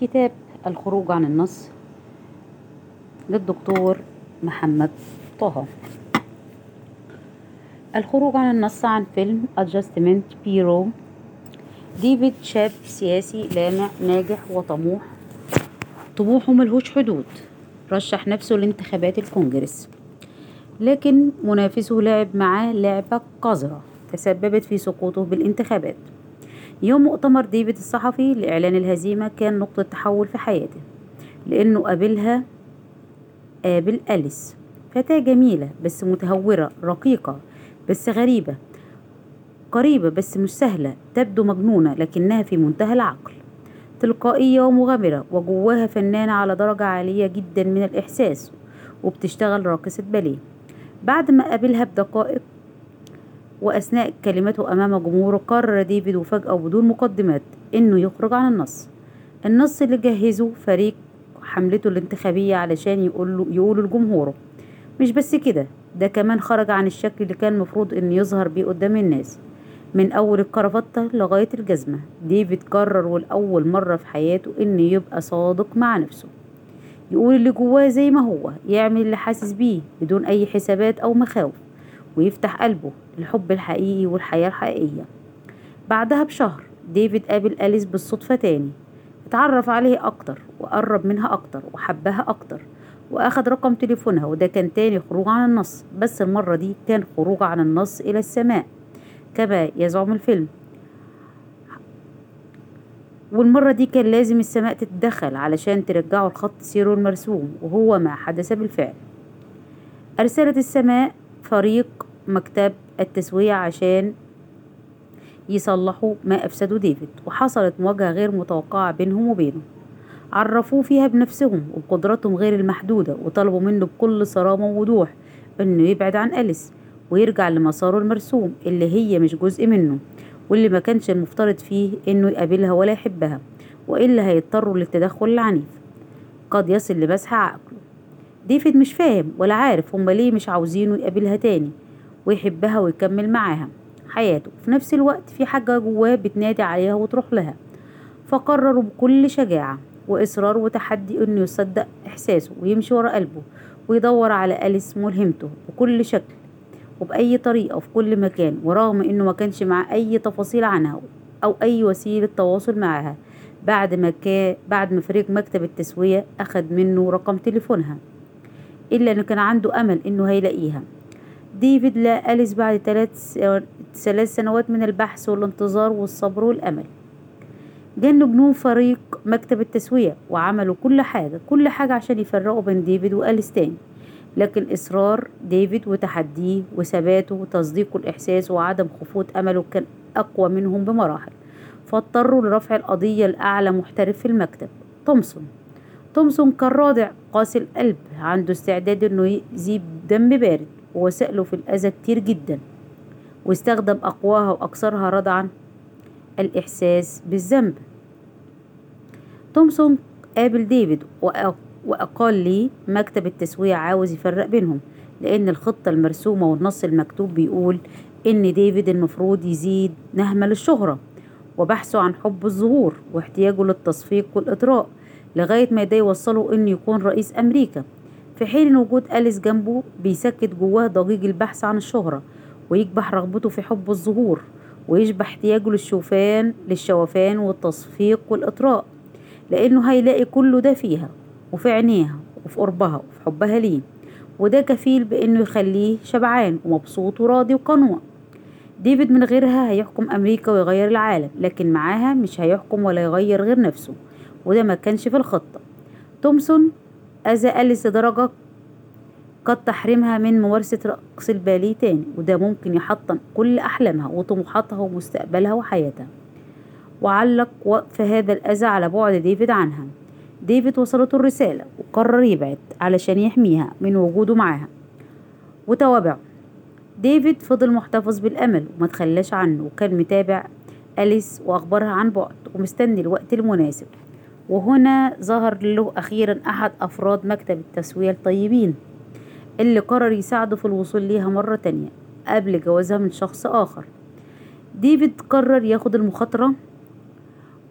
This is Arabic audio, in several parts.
كتاب الخروج عن النص للدكتور محمد طه. الخروج عن النص عن فيلم Adjustment Bureau. ديفيد شاب سياسي لامع ناجح وطموح. طموحه ملهوش حدود. رشح نفسه لانتخابات الكونجرس لكن منافسه لعب معاه لعبة قذرة تسببت في سقوطه بالانتخابات. يوم مؤتمر ديفيد الصحفي لإعلان الهزيمة كان نقطة تحول في حياته لأنه قابلها قابل أليس. فتاة جميلة بس متهورة رقيقة بس غريبة قريبة بس مش سهلة تبدو مجنونة لكنها في منتهى العقل. تلقائية ومغامرة وجواها فنانة على درجة عالية جدا من الإحساس وبتشتغل راقصة باليه. بعد ما قابلها بدقائق وأثناء كلمته أمام جمهوره قرر ديفيد وفجأة وبدون مقدمات إنه يخرج عن النص. النص اللي جهزه فريق حملته الانتخابية علشان يقوله يقولوا لجمهوره. مش بس كده ده كمان خرج عن الشكل اللي كان مفروض إنه يظهر بيه قدام الناس. من أول الكرافتة لغاية الجزمة ديفيد قرر والأول مرة في حياته إنه يبقى صادق مع نفسه. يقول اللي جواه زي ما هو يعمل اللي حاسس بيه بدون أي حسابات أو مخاوف. ويفتح قلبه للحب الحقيقي والحياة الحقيقية. بعدها بشهر ديفيد قابل أليس بالصدفة تاني. اتعرف عليه أكتر وقرب منها أكتر وحبها أكتر وأخد رقم تليفونها وده كان تاني خروج عن النص. بس المرة دي كان خروج عن النص إلى السماء كما يزعم الفيلم. والمرة دي كان لازم السماء تتدخل علشان ترجعه الخط سيره المرسوم وهو ما حدث بالفعل. أرسلت السماء فريق مكتب التسوية عشان يصلحوا ما أفسدوا ديفيد. وحصلت مواجهة غير متوقعة بينهم وبينه. عرفوه فيها بنفسهم وبقدراتهم غير المحدودة وطلبوا منه بكل صرامة ووضوح إنه يبعد عن أليس ويرجع لمساره المرسوم اللي هي مش جزء منه واللي ما كانش المفترض فيه إنه يقابلها ولا يحبها وإلا هيضطروا للتدخل العنيف. قد يصل لمسح عقله. ديفيد مش فاهم ولا عارف هما ليه مش عاوزينه يقابلها تاني. ويحبها ويكمل معاها حياته. في نفس الوقت في حاجة جواه بتنادي عليها وتروح لها. فقرروا بكل شجاعة وإصرار وتحدي إنه يصدق إحساسه ويمشي ورا قلبه ويدور على أليس ملهمته بكل شكل وبأي طريقة وفي كل مكان ورغم إنه ما كانش مع أي تفاصيل عنها أو أي وسيلة تواصل معها. بعد ما كان بعد ما فريق مكتب التسوية أخد منه رقم تليفونها إلا إنه كان عنده أمل إنه هيلاقيها. ديفيد لقى أليس بعد ثلاث سنوات من البحث والانتظار والصبر والأمل. جنوا جنون فريق مكتب التسوية وعملوا كل حاجة كل حاجة عشان يفرقوا بين ديفيد وأليس تاني. لكن إصرار ديفيد وتحديه وثباته وتصديقه الإحساس وعدم خفوت أمله كان أقوى منهم بمراحل. فاضطروا لرفع القضية لأعلى محترف في المكتب تومسون. تومسون كان رادع قاسي القلب عنده استعداد إنه يأذي دم بارد. ووسائله في الأذى كتير جدا واستخدم أقواها وأكثرها ردعا الإحساس بالذنب. تومسون قابل ديفيد وأقال ليه مكتب التسوية عاوز يفرق بينهم لأن الخطة المرسومة والنص المكتوب بيقول إن ديفيد المفروض يزيد نهمة للشهرة وبحثه عن حب الظهور واحتياجه للتصفيق والإطراء لغاية ما ده يوصله إنه يكون رئيس أمريكا. في حين وجود أليس جنبه بيسكت جواه ضجيج البحث عن الشهرة ويكبح رغبته في حب الظهور ويشبع احتياجه للشوفان للشوفان والتصفيق والإطراء لأنه هيلاقي كله ده فيها وفي عينيها وفي قربها وفي حبها ليه. وده كفيل بإنه يخليه شبعان ومبسوط وراضي وقنوع. ديفيد من غيرها هيحكم أمريكا ويغير العالم لكن معاها مش هيحكم ولا يغير غير نفسه وده ما كانش في الخطة. تومسون أذى أليس لدرجة قد تحرمها من ممارسة رقص الباليه تاني وده ممكن يحطم كل أحلامها وطموحاتها ومستقبلها وحياتها. وعلق وقف هذا الأذى على بعد ديفيد عنها. ديفيد وصلته الرسالة وقرر يبعد علشان يحميها من وجوده معاها. وتوابعه. ديفيد فضل محتفظ بالأمل وما تخلاش عنه وكان متابع أليس وأخبارها عن بعد ومستني الوقت المناسب. وهنا ظهر له أخيرا أحد أفراد مكتب التسوية الطيبين اللي قرر يساعده في الوصول ليها مرة تانية قبل جوازها من شخص آخر. ديفيد قرر ياخد المخاطرة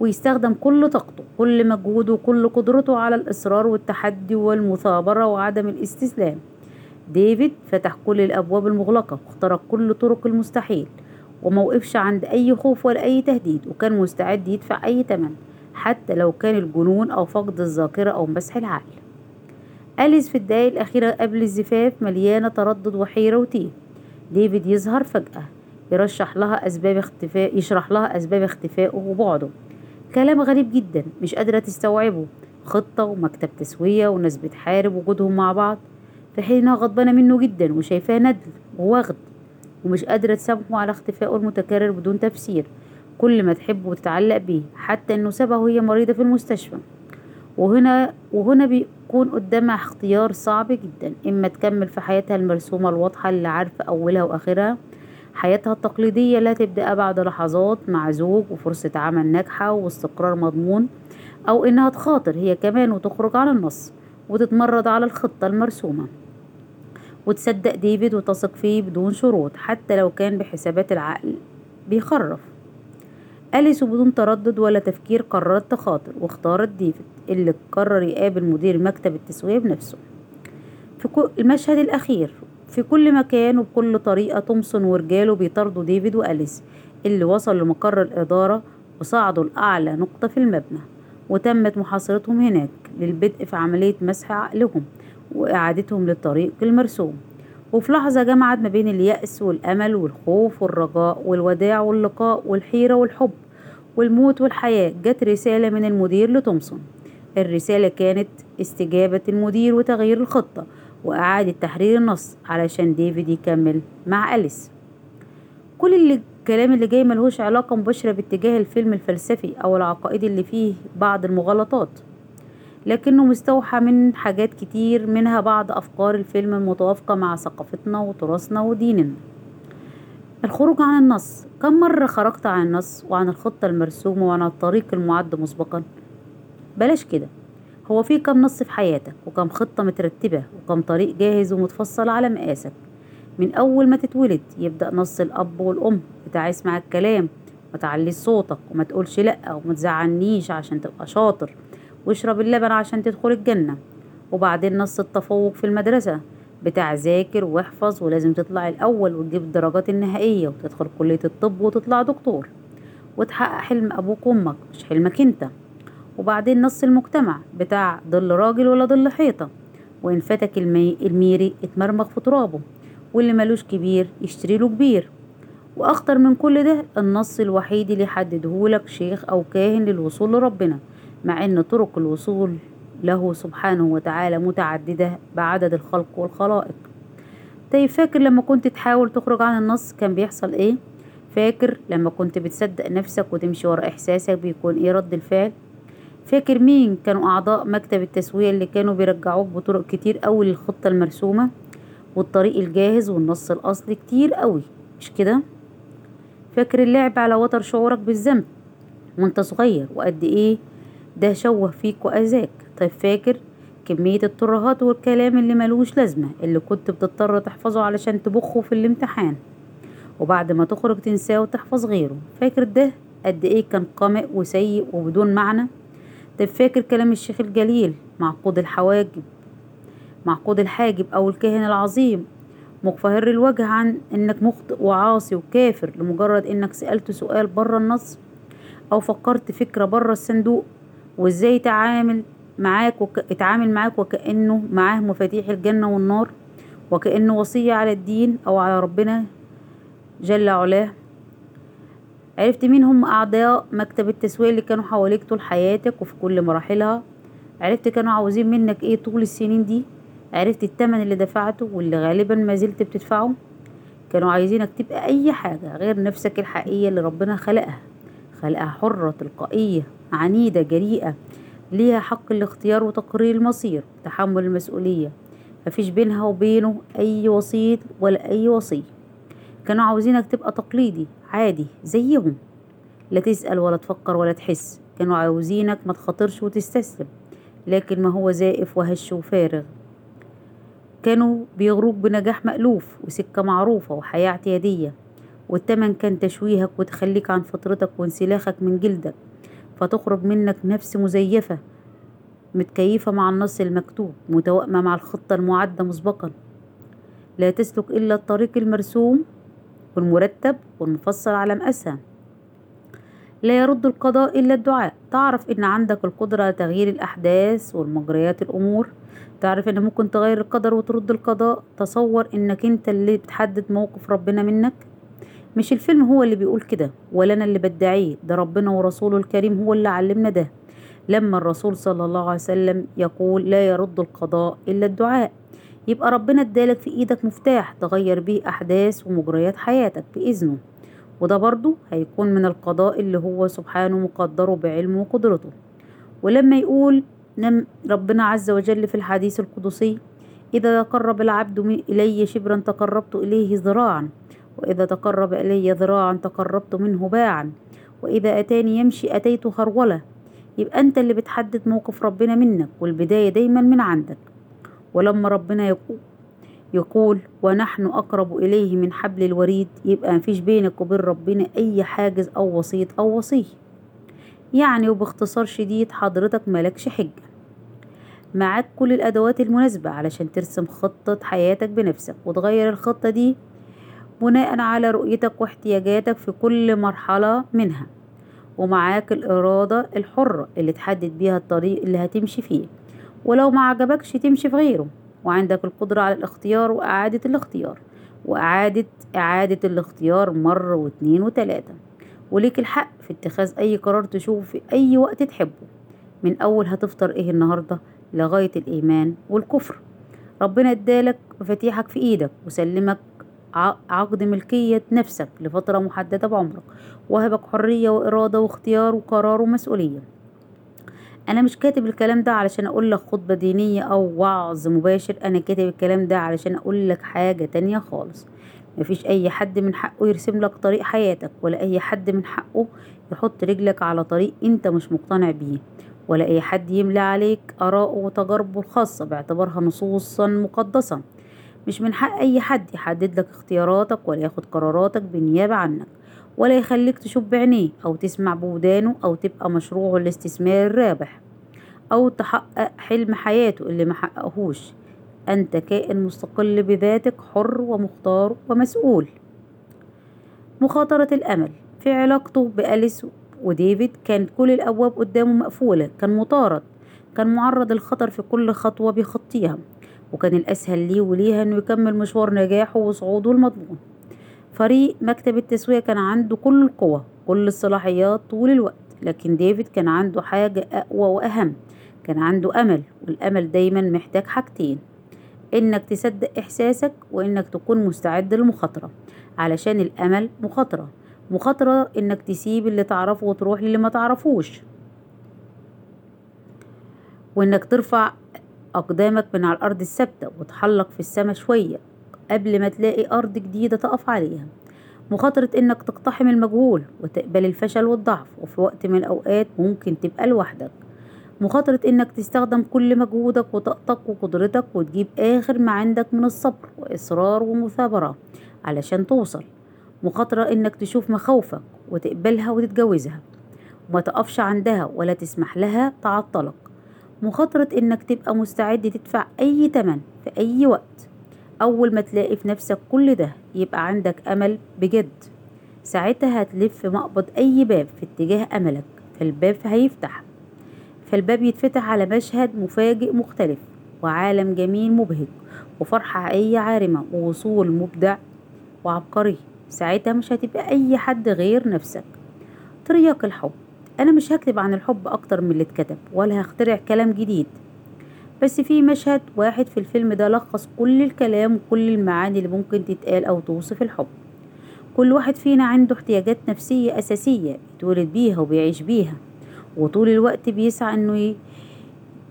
ويستخدم كل طاقته كل مجهوده وكل قدرته على الإصرار والتحدي والمثابرة وعدم الاستسلام. ديفيد فتح كل الأبواب المغلقة واخترق كل طرق المستحيل وموقفش عند أي خوف ولا أي تهديد وكان مستعد يدفع أي تمن. حتى لو كان الجنون أو فقد الذاكرة أو مسح العقل. أليس في الدقايق الأخيرة قبل الزفاف مليانة تردد وحيرة وتيه ديفيد يظهر فجأة يرشح لها أسباب اختفاء يشرح لها أسباب اختفائه وبعده. كلام غريب جدا مش قادرة تستوعبه. خطة ومكتب تسوية وناس بتحارب وجودهم مع بعض. في حين إنها غضبانة منه جدا وشايفاه ندل وواخد ومش قادرة تسامحه على اختفائه المتكرر بدون تفسير. كل ما تحبه وتتعلق بيه حتى إنه سابها وهي مريضة في المستشفى. وهنا وهنا بيكون قدامها اختيار صعب جدا. إما تكمل في حياتها المرسومة الواضحة اللي عارفة أولها وآخرها. حياتها التقليدية لا تبدأ بعد لحظات مع زوج وفرصة عمل ناجحة واستقرار مضمون أو إنها تخاطر هي كمان وتخرج على النص وتتمرد على الخطة المرسومة. وتصدق ديفيد وتثق فيه بدون شروط حتى لو كان بحسابات العقل بيخرف. أليس بدون تردد ولا تفكير قررت تخاطر واختارت ديفيد اللي قرر يقابل مدير مكتب التسوية بنفسه. في المشهد الأخير في كل مكان وبكل طريقة تومسون ورجاله بيطاردوا ديفيد وأليس اللي وصل لمقر الإدارة وصعدوا لأعلى نقطة في المبنى وتمت محاصرتهم هناك للبدء في عملية مسح عقلهم وإعادتهم للطريق المرسوم. وفي لحظة جمعت ما بين اليأس والأمل والخوف والرجاء والوداع واللقاء والحيرة والحب والموت والحياة. جت رسالة من المدير لتومسون. الرسالة كانت استجابة المدير وتغيير الخطة وإعادة تحرير النص علشان ديفيد يكمل مع أليس. كل اللي الكلام اللي جاي ملهوش علاقة مباشرة باتجاه الفيلم الفلسفي أو العقائدي اللي فيه بعض المغالطات. لكنه مستوحى من حاجات كتير منها بعض أفكار الفيلم المتوافقة مع ثقافتنا وتراثنا وديننا. الخروج عن النص. كم مرة خرجت عن النص وعن الخطة المرسومة وعن الطريق المعد مسبقا؟ بلاش كده. هو في كم نص في حياتك وكم خطة مترتبة وكم طريق جاهز ومتفصل على مقاسك. من أول ما تتولد يبدأ نص الأب والأم. بتاع اسمع الكلام ما تعليش صوتك وما تقولش لأ وما تزعلنيش عشان تبقى شاطر. واشرب اللبن عشان تدخل الجنة. وبعدين نص التفوق في المدرسة بتاع ذاكر واحفظ ولازم تطلع الأول وتجيب الدرجات النهائية وتدخل كلية الطب وتطلع دكتور. وتحقق حلم أبوك وأمك مش حلمك أنت. وبعدين نص المجتمع بتاع ظل راجل ولا ظل حيطة. وإن فاتك المي... الميري اتمرمغ في ترابه. واللي ملوش كبير يشتري له كبير. وأخطر من كل ده النص الوحيد اللي يحددهولك شيخ أو كاهن للوصول لربنا. مع إن طرق الوصول له سبحانه وتعالى متعددة بعدد الخلق والخلائق. طيب فاكر لما كنت تحاول تخرج عن النص كان بيحصل إيه؟ فاكر لما كنت بتصدق نفسك وتمشي ورا إحساسك بيكون إيه رد الفعل؟ فاكر مين كانوا أعضاء مكتب التسوية اللي كانوا بيرجعوك بطرق كتير قوي للخطة المرسومة والطريق الجاهز والنص الأصلي كتير قوي مش كده؟ فاكر اللعب على وتر شعورك بالذنب وأنت صغير وقد إيه ده شوه فيك وأذاك. طيب فاكر كمية الترهات والكلام اللي ملوش لازمة اللي كنت بتضطر تحفظه علشان تبخه في الامتحان وبعد ما تخرج تنساه وتحفظ غيره. فاكر ده؟ قد إيه كان قمئ وسيء وبدون معنى. طيب فاكر كلام الشيخ الجليل معقود الحواجب معقود الحاجب أو الكاهن العظيم مقفهر الوجه عن إنك مخطئ وعاصي وكافر لمجرد إنك سألت سؤال بره النص أو فكرت فكرة بره الصندوق؟ وإزاي تعامل معاك وك... اتعامل معاك وكأنه معاه مفاتيح الجنة والنار وكأنه وصية على الدين أو على ربنا جل علاه. عرفت مين هم أعضاء مكتب التسوية اللي كانوا حواليك طول حياتك وفي كل مراحلها؟ عرفت كانوا عاوزين منك إيه طول السنين دي؟ عرفت التمن اللي دفعته واللي غالبا ما زلت بتدفعه؟ كانوا عايزينك تبقى أي حاجة غير نفسك الحقيقية اللي ربنا خلقها خلقها حرة تلقائية. عنيدة جريئة ليها حق الاختيار وتقرير المصير تحمل المسؤولية. مفيش بينها وبينه أي وسيط ولا أي وصي. كانوا عاوزينك تبقى تقليدي عادي زيهم. لا تسأل ولا تفكر ولا تحس. كانوا عاوزينك ما تخاطرش وتستسلم لكن ما هو زائف وهش وفارغ. كانوا بيغروك بنجاح مألوف وسكة معروفة وحياة اعتيادية. والتمن كان تشويهك وتخليك عن فطرتك وانسلاخك من جلدك. فتخرج منك نفس مزيفة متكيفة مع النص المكتوب متوائمة مع الخطة المعدة مسبقا. لا تسلك إلا الطريق المرسوم والمرتب والمفصل على مقاسها لا يرد القضاء إلا الدعاء. تعرف إن عندك القدرة على تغيير الأحداث والمجريات الأمور. تعرف إن ممكن تغير القدر وترد القضاء. تصور إنك أنت اللي بتحدد موقف ربنا منك. مش الفيلم هو اللي بيقول كده ولا أنا اللي بدعيه ده ربنا ورسوله الكريم هو اللي علمنا ده. لما الرسول صلى الله عليه وسلم يقول لا يرد القضاء إلا الدعاء يبقى ربنا ادالك في إيدك مفتاح تغير بيه أحداث ومجريات حياتك بإذنه. وده برضو هيكون من القضاء اللي هو سبحانه مقدره بعلمه وقدرته. ولما يقول نم ربنا عز وجل في الحديث القدسي إذا تقرب العبد إلي شبرا تقربت إليه ذراعا. وإذا تقرب إلي ذراعا تقربت منه باعا وإذا أتاني يمشي أتيت هرولة يبقى أنت اللي بتحدد موقف ربنا منك والبداية دايما من عندك. ولما ربنا يقول يقول ونحن أقرب إليه من حبل الوريد. يبقى مفيش بينك وبين ربنا أي حاجز أو وسيط أو وصي يعني وباختصار شديد حضرتك ملكش حجة. معاك كل الأدوات المناسبة علشان ترسم خطة حياتك بنفسك وتغير الخطة دي بناء على رؤيتك واحتياجاتك في كل مرحلة منها ومعاك الإرادة الحرة اللي تحدد بيها الطريق اللي هتمشي فيه. ولو ما عجبكش تمشي في غيره وعندك القدرة على الاختيار وإعادة الاختيار. وإعادة إعادة الاختيار مرة واتنين وتلاتة. وليك الحق في اتخاذ أي قرار تشوفه في أي وقت تحبه. من أول هتفطر إيه النهاردة؟ لغاية الإيمان والكفر. ربنا ادالك مفاتيحك في إيدك وسلمك عقد ملكية نفسك لفترة محددة بعمرك وهبك حرية وإرادة واختيار وقرار ومسؤولية. أنا مش كاتب الكلام ده علشان أقول لك خطبة دينية أو وعظ مباشر أنا كاتب الكلام ده علشان أقول لك حاجة تانية خالص. مفيش أي حد من حقه يرسم لك طريق حياتك ولا أي حد من حقه يحط رجلك على طريق أنت مش مقتنع بيه ولا أي حد يملى عليك آراءه وتجاربه الخاصة باعتبارها نصوصا مقدسة. مش من حق أي حد يحدد لك اختياراتك ولا ياخد قراراتك بالنيابة عنك ولا يخليك تشوف بعينيه أو تسمع بودانه أو تبقى مشروعه الاستثمار الرابح أو تحقق حلم حياته اللي محققهوش أنت كائن مستقل بذاتك حر ومختار ومسؤول. مخاطرة الأمل. في علاقته بأليس وديفيد كانت كل الأبواب قدامه مقفولة كان مطارد كان معرض للخطر في كل خطوة بيخطيها. وكان الأسهل ليه وليها إنه يكمل مشوار نجاحه وصعوده المضمون. فريق مكتب التسوية كان عنده كل القوة كل الصلاحيات طول الوقت لكن ديفيد كان عنده حاجة أقوى وأهم كان عنده أمل والأمل دايما محتاج حاجتين إنك تصدق إحساسك وإنك تكون مستعد للمخاطرة. علشان الأمل مخاطرة مخاطرة إنك تسيب اللي تعرفه وتروح للي ما تعرفوش وإنك ترفع أقدامك من على الأرض الثابتة وتحلق في السما شوية قبل ما تلاقي أرض جديدة تقف عليها. مخاطرة إنك تقتحم المجهول وتقبل الفشل والضعف وفي وقت من الأوقات ممكن تبقى لوحدك. مخاطرة إنك تستخدم كل مجهودك وطاقتك وقدرتك وتجيب آخر ما عندك من الصبر وإصرار ومثابرة علشان توصل. مخاطرة إنك تشوف مخاوفك وتقبلها وتتجوزها وما تقفش عندها ولا تسمح لها تعطلك. مخاطرة إنك تبقى مستعد تدفع أي تمن في أي وقت. أول ما تلاقي في نفسك كل ده يبقى عندك أمل بجد. ساعتها هتلف مقبض أي باب في اتجاه أملك. فالباب هيفتح. فالباب يتفتح على مشهد مفاجئ مختلف وعالم جميل مبهج وفرحة حقيقية عارمة ووصول مبدع وعبقري. ساعتها مش هتبقى أي حد غير نفسك. ترياق الحب. أنا مش هكتب عن الحب أكتر من اللي اتكتب ولا هخترع كلام جديد. بس في مشهد واحد في الفيلم ده لخص كل الكلام وكل المعاني اللي ممكن تتقال أو توصف الحب. كل واحد فينا عنده احتياجات نفسية أساسية بيتولد بيها وبيعيش بيها وطول الوقت بيسعى إنه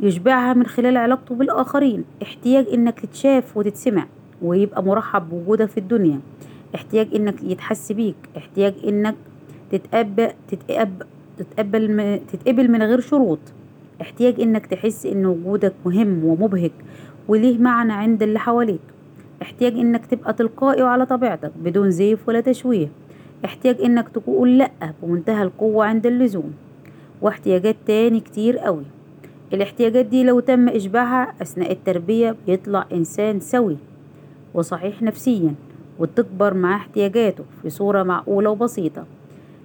يشبعها من خلال علاقته بالآخرين. احتياج إنك تتشاف وتتسمع ويبقى مرحب بوجودك في الدنيا. احتياج إنك يتحس بيك. احتياج إنك تتقبل تتقبل تتقبل تتقبل من غير شروط. احتياج إنك تحس إن وجودك مهم ومبهج وليه معنى عند اللي حواليك. احتياج إنك تبقى تلقائي وعلى طبيعتك بدون زيف ولا تشويه. احتياج إنك تقول لأ بمنتهى القوة عند اللزوم. واحتياجات تاني كتير قوي. الاحتياجات دي لو تم إشباعها أثناء التربية بيطلع إنسان سوي وصحيح نفسيا وتكبر مع احتياجاته في صورة معقولة وبسيطة.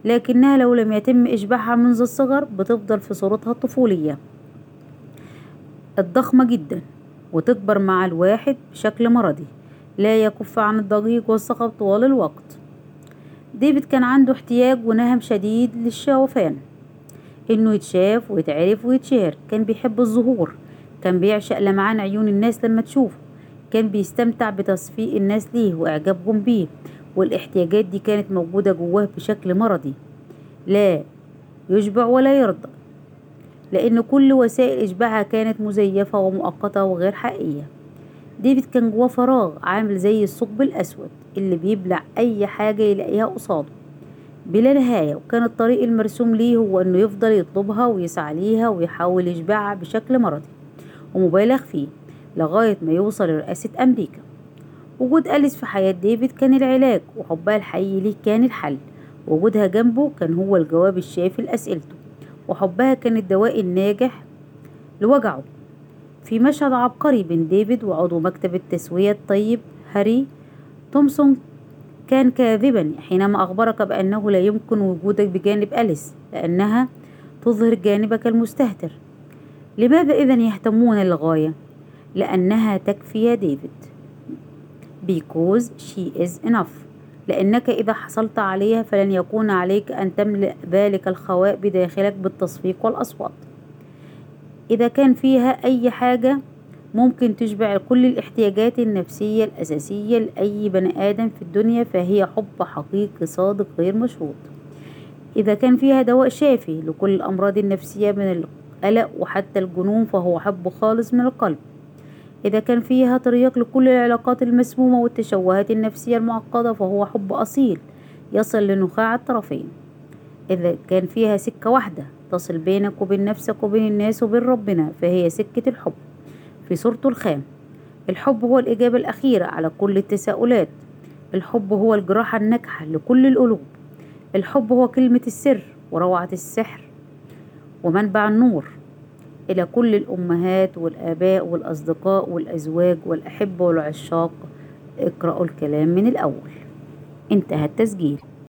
لكنها لو لم يتم إشباعها منذ الصغر بتفضل في صورتها الطفولية. الضخمة جدا وتكبر مع الواحد بشكل مرضي لا يكف عن الضجيج والصخب طوال الوقت. ديفيد كان عنده احتياج ونهم شديد للشوفان إنه يتشاف ويتعرف ويتشهر كان بيحب الظهور كان بيعشق لمعان عيون الناس لما تشوفه كان بيستمتع بتصفيق الناس ليه وإعجابهم بيه والاحتياجات دي كانت موجودة جواه بشكل مرضي. لا يشبع ولا يرضى لأن كل وسائل إشباعها كانت مزيفة ومؤقتة وغير حقيقية. ديفيد كان جواه فراغ عامل زي الثقب الأسود اللي بيبلع أي حاجة يلاقيها قصاده. بلا نهاية وكان الطريق المرسوم ليه هو إنه يفضل يطلبها ويسعى ليها ويحاول يشبعها بشكل مرضي ومبالغ فيه لغاية ما يوصل لرئاسة أمريكا. وجود أليس في حياة ديفيد كان العلاج وحبها الحقيقي ليه كان الحل. وجودها جنبه كان هو الجواب الشافي لأسئلته. وحبها كان الدواء الناجح لوجعه. في مشهد عبقري بين ديفيد وعضو مكتب التسوية الطيب هاري تومسون كان كاذبا حينما أخبرك بأنه لا يمكن وجودك بجانب أليس لأنها تظهر جانبك المستهتر. لماذا إذا يهتمون للغاية؟ لأنها تكفي يا ديفيد. Because she is enough. لأنك إذا حصلت عليها فلن يكون عليك أن تملأ ذلك الخواء بداخلك بالتصفيق والأصوات. إذا كان فيها أي حاجة ممكن تشبع كل الاحتياجات النفسية الأساسية لأي بني آدم في الدنيا فهي حب حقيقي صادق غير مشروط. إذا كان فيها دواء شافي لكل الأمراض النفسية من القلق وحتى الجنون فهو حب خالص من القلب. إذا كان فيها طريق لكل العلاقات المسمومة والتشوهات النفسية المعقدة فهو حب أصيل يصل لنخاع الطرفين. إذا كان فيها سكة واحدة تصل بينك وبين نفسك وبين الناس وبين ربنا فهي سكة الحب. في صورته الخام الحب هو الإجابة الأخيرة على كل التساؤلات. الحب هو الجراحة الناجحة لكل القلوب. الحب هو كلمة السر وروعة السحر. ومنبع النور إلى كل الأمهات والآباء والأصدقاء والأزواج والأحبة والعشاق. اقرأوا الكلام من الأول. انتهى التسجيل.